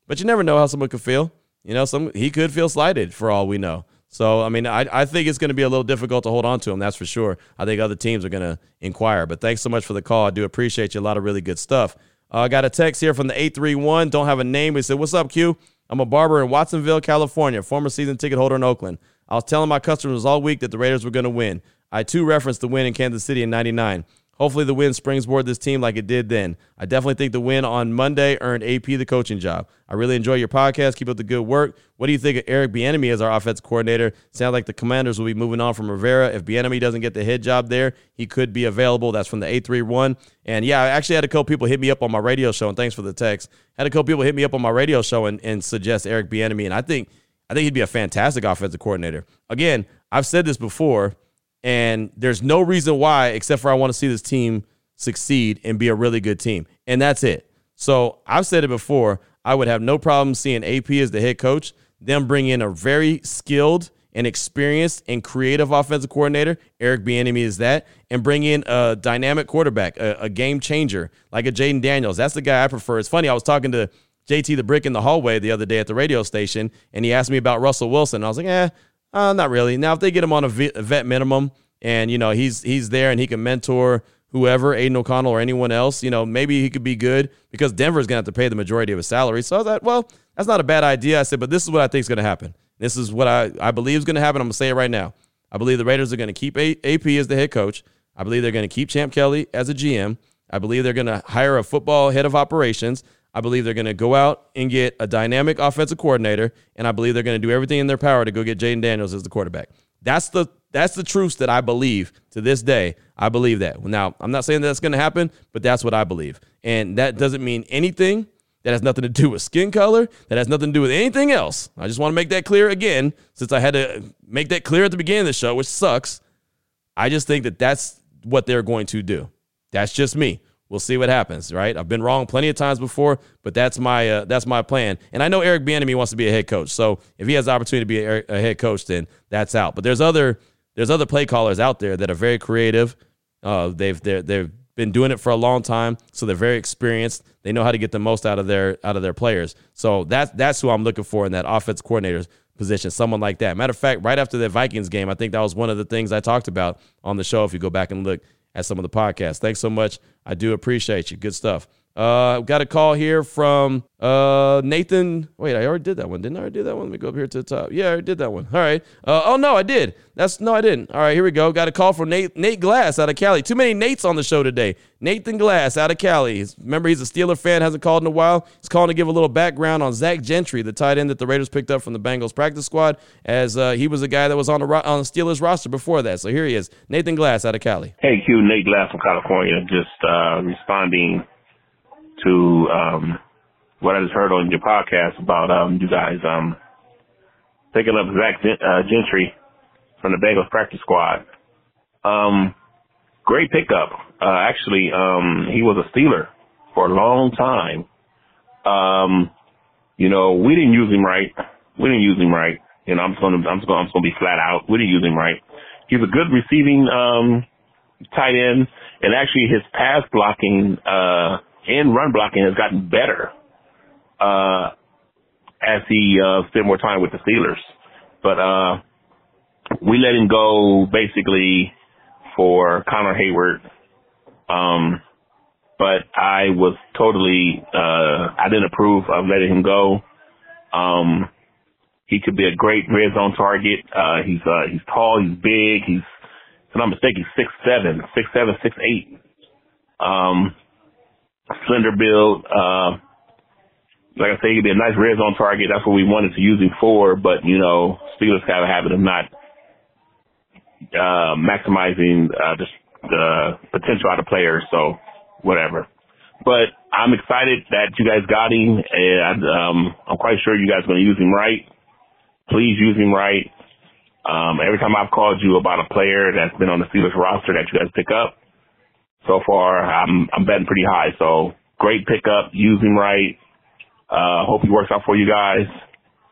But you never know how someone could feel. You know, some he could feel slighted for all we know. So, I mean, I, I think it's going to be a little difficult to hold on to him, that's for sure. I think other teams are going to inquire. But thanks so much for the call. I do appreciate you. A lot of really good stuff. Uh, I got a text here from the 831. Don't have a name. He said, What's up, Q? I'm a barber in Watsonville, California, former season ticket holder in Oakland. I was telling my customers all week that the Raiders were going to win. I too referenced the win in Kansas City in 99. Hopefully, the win springboard this team like it did then. I definitely think the win on Monday earned AP the coaching job. I really enjoy your podcast. Keep up the good work. What do you think of Eric Bieniemy as our offense coordinator? Sounds like the Commanders will be moving on from Rivera. If Bieniemy doesn't get the head job there, he could be available. That's from the 831. And yeah, I actually had a couple people hit me up on my radio show, and thanks for the text. Had a couple people hit me up on my radio show and, and suggest Eric Bieniemy, and I think I think he'd be a fantastic offensive coordinator. Again, I've said this before and there's no reason why except for I want to see this team succeed and be a really good team. And that's it. So I've said it before. I would have no problem seeing AP as the head coach, them bring in a very skilled and experienced and creative offensive coordinator. Eric Bieniemy is that, and bring in a dynamic quarterback, a, a game changer like a Jayden Daniels. That's the guy I prefer. It's funny. I was talking to JT the Brick in the hallway the other day at the radio station, and he asked me about Russell Wilson. I was like, eh, uh, not really. Now, if they get him on a vet minimum and, you know, he's he's there and he can mentor whoever, Aidan O'Connell or anyone else, you know, maybe he could be good because Denver's going to have to pay the majority of his salary. So I thought, well, that's not a bad idea. I said, but this is what I think is going to happen. This is what I, I believe is going to happen. I'm going to say it right now. I believe the Raiders are going to keep AP as the head coach. I believe they're going to keep Champ Kelly as a GM. I believe they're going to hire a football head of operations. I believe they're going to go out and get a dynamic offensive coordinator, and I believe they're going to do everything in their power to go get Jayden Daniels as the quarterback. That's the that's the truth that I believe to this day. I believe that. Now, I'm not saying that's going to happen, but that's what I believe. And that doesn't mean anything. That has nothing to do with skin color. That has nothing to do with anything else. I just want to make that clear again, since I had to make that clear at the beginning of the show, which sucks. I just think that that's what they're going to do. That's just me. We'll see what happens, right? I've been wrong plenty of times before, but that's my uh, that's my plan. And I know Eric Bieniemy wants to be a head coach, so if he has the opportunity to be a, a, head coach, then that's out. But there's other there's other play callers out there that are very creative. Uh, they've they they've been doing it for a long time, so they're very experienced. They know how to get the most out of their out of their players. So that's that's who I'm looking for in that offense coordinator position, someone like that. Matter of fact, right after the Vikings game, I think that was one of the things I talked about on the show. If you go back and look at some of the podcasts. Thanks so much. I do appreciate you. Good stuff. Uh, got a call here from uh, Nathan. Wait, I already did that one. Didn't I already do that one? Let me go up here to the top. Yeah, I already did that one. All right. Uh, oh, no, I did. That's No, I didn't. All right, here we go. Got a call from Nate, Nate Glass out of Cali. Too many Nates on the show today. Nathan Glass out of Cali. Remember, he's a Steeler fan, hasn't called in a while. He's calling to give a little background on Zach Gentry, the tight end that the Raiders picked up from the Bengals practice squad, as uh, he was a guy that was on the, on the Steelers roster before that. So here he is. Nathan Glass out of Cali. Hey, Q. Nate Glass from California. Just uh, responding to um, what I just heard on your podcast about um, you guys um, picking up Zach uh, Gentry from the Bengals practice squad. Um, great pickup. Uh, actually, um, he was a Steeler for a long time. Um, you know, we didn't use him right. We didn't use him right. You know, I'm just gonna, I'm just gonna, I'm just gonna be flat out. We didn't use him right. He's a good receiving, um, tight end, and actually his pass blocking, uh, and run blocking has gotten better uh, as he uh, spent more time with the Steelers. But uh, we let him go basically for Connor Heyward. Um, but I was totally uh, I didn't approve of letting him go. Um, he could be a great red zone target. Uh, he's uh, he's tall, he's big, he's if I'm mistaken, six seven, six seven, six eight. Um, slender build. Uh, like I say, he'd be a nice red zone target. That's what we wanted to use him for. But you know, Steelers have a habit of not uh, maximizing uh, the, the potential out of players. So whatever. But I'm excited that you guys got him, and um, I'm quite sure you guys are going to use him right. Please use him right. Um, every time I've called you about a player that's been on the Steelers roster that you guys pick up, so far I'm I'm betting pretty high. So great pickup, use him right. Uh, hope he works out for you guys,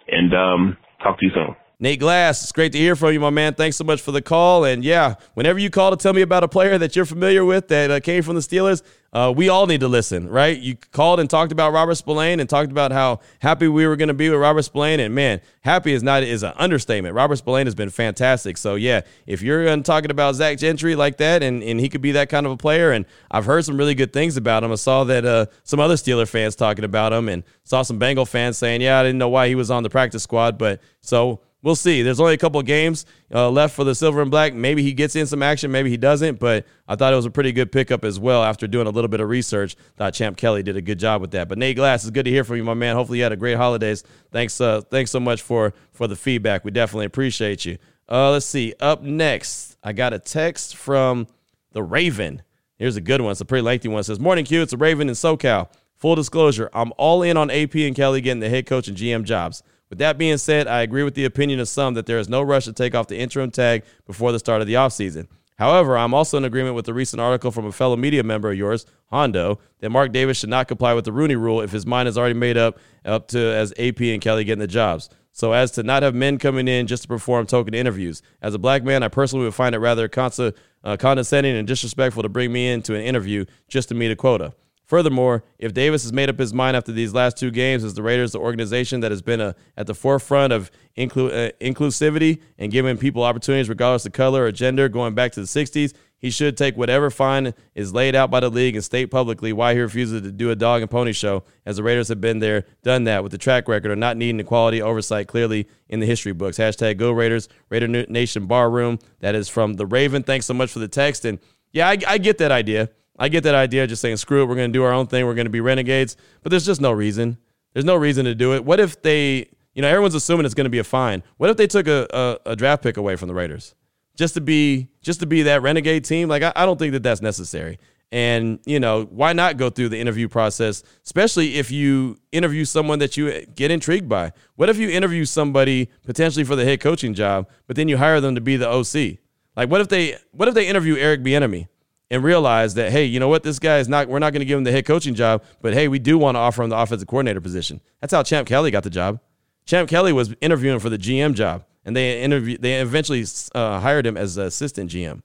and um, talk to you soon. Nate Glass, it's great to hear from you, my man. Thanks so much for the call. And yeah, whenever you call to tell me about a player that you're familiar with that uh, came from the Steelers, uh, we all need to listen, right? You called and talked about Robert Spillane and talked about how happy we were going to be with Robert Spillane. And man, happy is not is an understatement. Robert Spillane has been fantastic. So yeah, if you're talking about Zach Gentry like that, and, and he could be that kind of a player, and I've heard some really good things about him. I saw that uh, some other Steeler fans talking about him, and saw some Bengal fans saying, yeah, I didn't know why he was on the practice squad, but so we'll see. There's only a couple games uh, left for the silver and black. Maybe he gets in some action, maybe he doesn't. But I thought it was a pretty good pickup as well. After doing a little bit of research, thought Champ Kelly did a good job with that. But Nate Glass, it's good to hear from you, my man. Hopefully you had a great holidays. Thanks, uh, thanks so much for for the feedback. We definitely appreciate you. Uh, let's see. Up next, I got a text from the Raven. Here's a good one. It's a pretty lengthy one. It says, "Morning Q. It's a Raven in SoCal. Full disclosure, I'm all in on AP and Kelly getting the head coach and GM jobs." With that being said, I agree with the opinion of some that there is no rush to take off the interim tag before the start of the offseason. However, I'm also in agreement with the recent article from a fellow media member of yours, Hondo, that Mark Davis should not comply with the Rooney rule if his mind is already made up up to as AP and Kelly getting the jobs. So as to not have men coming in just to perform token interviews. As a black man, I personally would find it rather uh, condescending and disrespectful to bring me into an interview just to meet a quota. Furthermore, if Davis has made up his mind after these last two games as the Raiders, the organization that has been a, uh, at the forefront of inclu- uh, inclusivity and giving people opportunities regardless of color or gender going back to the 60s, he should take whatever fine is laid out by the league and state publicly why he refuses to do a dog and pony show, as the Raiders have been there, done that with the track record of not needing equality oversight clearly in the history books. Hashtag Go Raiders, Raider Nation Barroom. That is from the Raven. Thanks so much for the text. And yeah, I, I get that idea. I get that idea, just saying, screw it, we're going to do our own thing, we're going to be renegades. But there's just no reason. There's no reason to do it. What if they, you know, everyone's assuming it's going to be a fine. What if they took a, a, a, draft pick away from the Raiders just to be just to be that renegade team? Like, I, I don't think that that's necessary. And you know, why not go through the interview process, especially if you interview someone that you get intrigued by? What if you interview somebody potentially for the head coaching job, but then you hire them to be the OC? Like, what if they what if they interview Eric Bieniemy? And realize that hey, you know what, this guy is not. We're not going to give him the head coaching job, but hey, we do want to offer him the offensive coordinator position. That's how Champ Kelly got the job. Champ Kelly was interviewing for the GM job, and they interview. They eventually uh, hired him as assistant GM.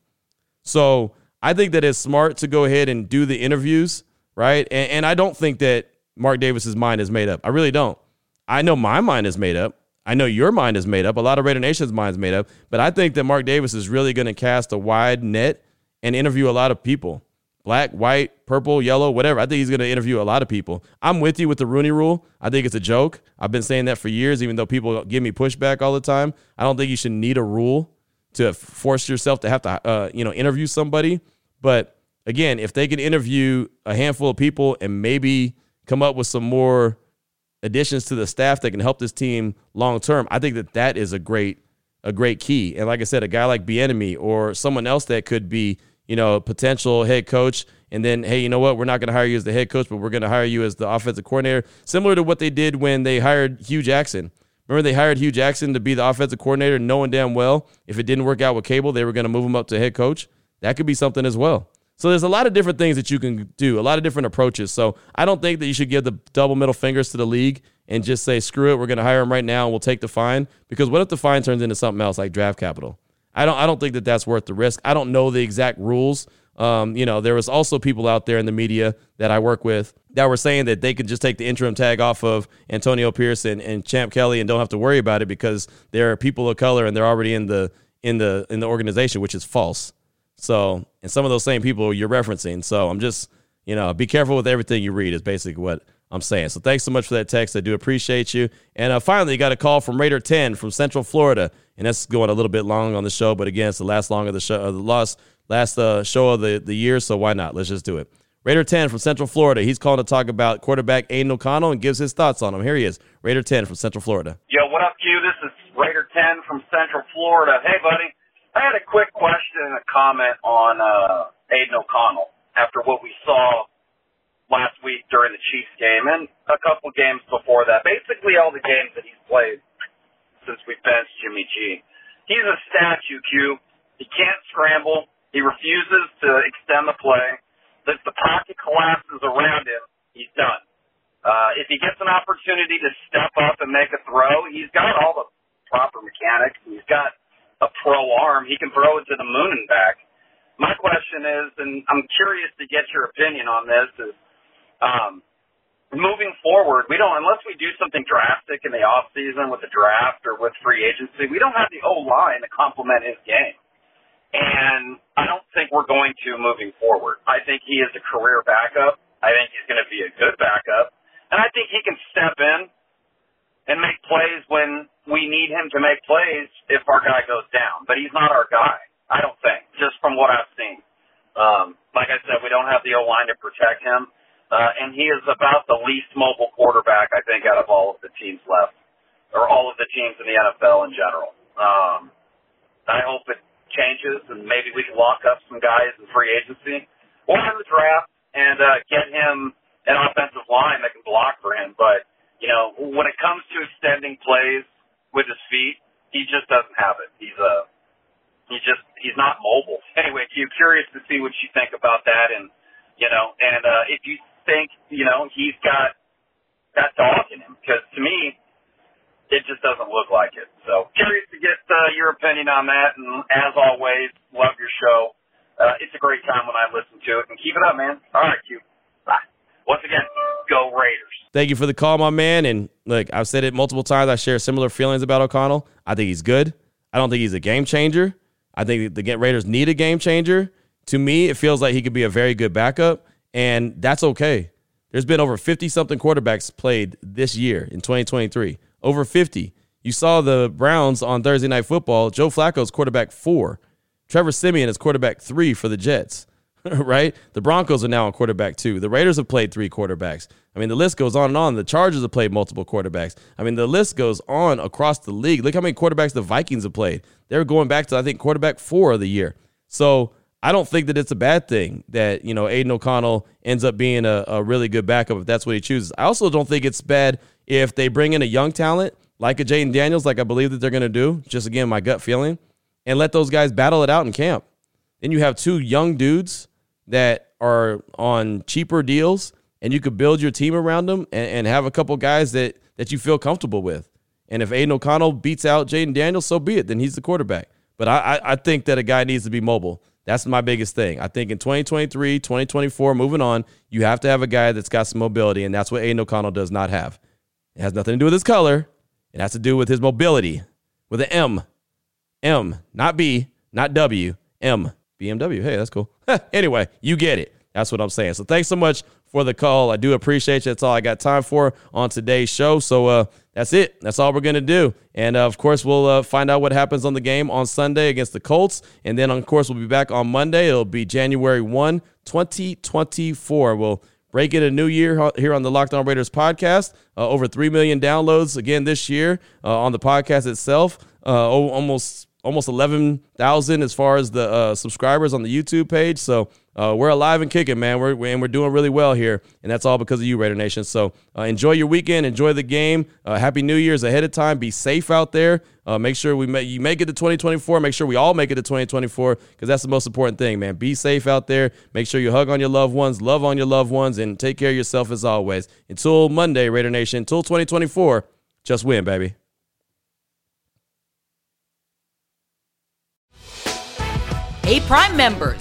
So I think that it's smart to go ahead and do the interviews, right? And, and I don't think that Mark Davis's mind is made up. I really don't. I know my mind is made up. I know your mind is made up. A lot of Raider Nation's mind is made up. But I think that Mark Davis is really going to cast a wide net and interview a lot of people black, white, purple, yellow, whatever. I think he's going to interview a lot of people. I'm with you with the Rooney rule. I think it's a joke. I've been saying that for years, even though people give me pushback all the time. I don't think you should need a rule to force yourself to have to, uh, you know, interview somebody. But again, if they can interview a handful of people and maybe come up with some more additions to the staff that can help this team long term, I think that that is a great, a great key. And like I said, a guy like Bieniemy or someone else that could be you know, potential head coach. And then, hey, you know what? We're not going to hire you as the head coach, but we're going to hire you as the offensive coordinator, similar to what they did when they hired Hue Jackson. Remember, they hired Hue Jackson to be the offensive coordinator, knowing damn well if it didn't work out with Cable, they were going to move him up to head coach. That could be something as well. So there's a lot of different things that you can do, a lot of different approaches. So I don't think that you should give the double middle fingers to the league and just say, screw it, we're going to hire him right now and we'll take the fine. Because what if the fine turns into something else like draft capital? I don't I don't think that that's worth the risk. I don't know the exact rules. Um, you know, there was also people out there in the media that I work with that were saying that they could just take the interim tag off of Antonio Pierce and, and Champ Kelly and don't have to worry about it because they're people of color and they're already in the in the in the organization, which is false. So, and some of those same people you're referencing. So I'm just, you know, be careful with everything you read is basically what I'm saying. So thanks so much for that text. I do appreciate you. And uh, finally, got a call from Raider 10 from Central Florida. And that's going a little bit long on the show, but again, it's the last long of the show, uh, the last last uh, show of the, the year. So why not? Let's just do it. Raider 10 from Central Florida. He's calling to talk about quarterback Aidan O'Connell and gives his thoughts on him. Here he is, Raider 10 from Central Florida. Yo, what up, Q? This is Raider 10 from Central Florida. Hey, buddy. I had a quick question and a comment on uh, Aidan O'Connell after what we saw last week during the Chiefs game and a couple games before that. Basically, all the games that he's played since we benched Jimmy G. he's a statue, Q. He can't scramble. He refuses to extend the play. If the pocket collapses around him, he's done. Uh, if he gets an opportunity to step up and make a throw, he's got all the proper mechanics. He's got a pro arm. He can throw it to the moon and back. My question is, and I'm curious to get your opinion on this, is um, moving forward, we don't unless we do something drastic in the off season with the draft or with free agency, we don't have the O line to complement his game. And I don't think we're going to moving forward. I think he is a career backup. I think he's going to be a good backup. And I think he can step in and make plays when we need him to make plays if our guy goes down. But he's not our guy, I don't think, just from what I've seen. Um, like I said, we don't have the O line to protect him. Uh, and he is about the least mobile quarterback, I think, out of all of the teams left, or all of the teams in the NFL in general. Um, I hope it changes, and maybe we can lock up some guys in free agency or in the draft and uh, get him an offensive line that can block for him. But, you know, when it comes to extending plays with his feet, he just doesn't have it. He's a, he's just, he's not mobile. Anyway, you curious to see what you think about that and, you know, and, uh, if you think, you know, he's got that dog in him because to me, it just doesn't look like it. So curious to get uh, your opinion on that. And as always, love your show. Uh, it's a great time when I listen to it and keep it up, man. All right, Q. Bye once again, go Raiders. Thank you for the call, my man. And look, I've said it multiple times. I share similar feelings about O'Connell. I think he's good. I don't think he's a game changer. I think the Raiders need a game changer. To me, it feels like he could be a very good backup, and that's okay. There's been over 50 something quarterbacks played this year in 2023. Over 50. You saw the Browns on Thursday Night Football. Joe Flacco's quarterback four. Trevor Siemian is quarterback three for the Jets. right? The Broncos are now on quarterback two. The Raiders have played three quarterbacks. I mean, the list goes on and on. The Chargers have played multiple quarterbacks. I mean, the list goes on across the league. Look how many quarterbacks the Vikings have played. They're going back to, I think, quarterback four of the year. So I don't think that it's a bad thing that, you know, Aidan O'Connell ends up being a, a really good backup if that's what he chooses. I also don't think it's bad if they bring in a young talent like a Jayden Daniels, like I believe that they're going to do, just again, my gut feeling, and let those guys battle it out in camp. Then you have two young dudes that are on cheaper deals and you could build your team around them and, and have a couple guys that that you feel comfortable with. And if Aidan O'Connell beats out Jayden Daniels, so be it. Then he's the quarterback. But I, I, I think that a guy needs to be mobile. That's my biggest thing. I think in 2023, 2024, moving on, you have to have a guy that's got some mobility, and that's what Aidan O'Connell does not have. It has nothing to do with his color. It has to do with his mobility, with an M. M, not B, not W, M. BMW. Hey, that's cool. anyway, you get it. That's what I'm saying. So thanks so much for the call. I do appreciate you. That's all I got time for on today's show. So uh, that's it. That's all we're going to do. And uh, of course, we'll uh, find out what happens on the game on Sunday against the Colts. And then, of course, we'll be back on Monday. It'll be January 1, 2024. We'll break it a new year here on the Locked On Raiders podcast. Uh, over 3 million downloads again this year uh, on the podcast itself. Uh, almost almost 11,000 as far as the uh, subscribers on the YouTube page. So uh, we're alive and kicking, man. We're, and we're doing really well here. And that's all because of you, Raider Nation. So uh, enjoy your weekend. Enjoy the game. Uh, Happy New Year's ahead of time. Be safe out there. Uh, make sure we make, you make it to 2024. Make sure we all make it to 2024 because that's the most important thing, man. Be safe out there. Make sure you hug on your loved ones, love on your loved ones, and take care of yourself as always. Until Monday, Raider Nation, until 2024, just win, baby. Hey, Prime members,